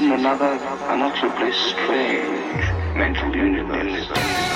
hidden another, unutterably strange mental universe.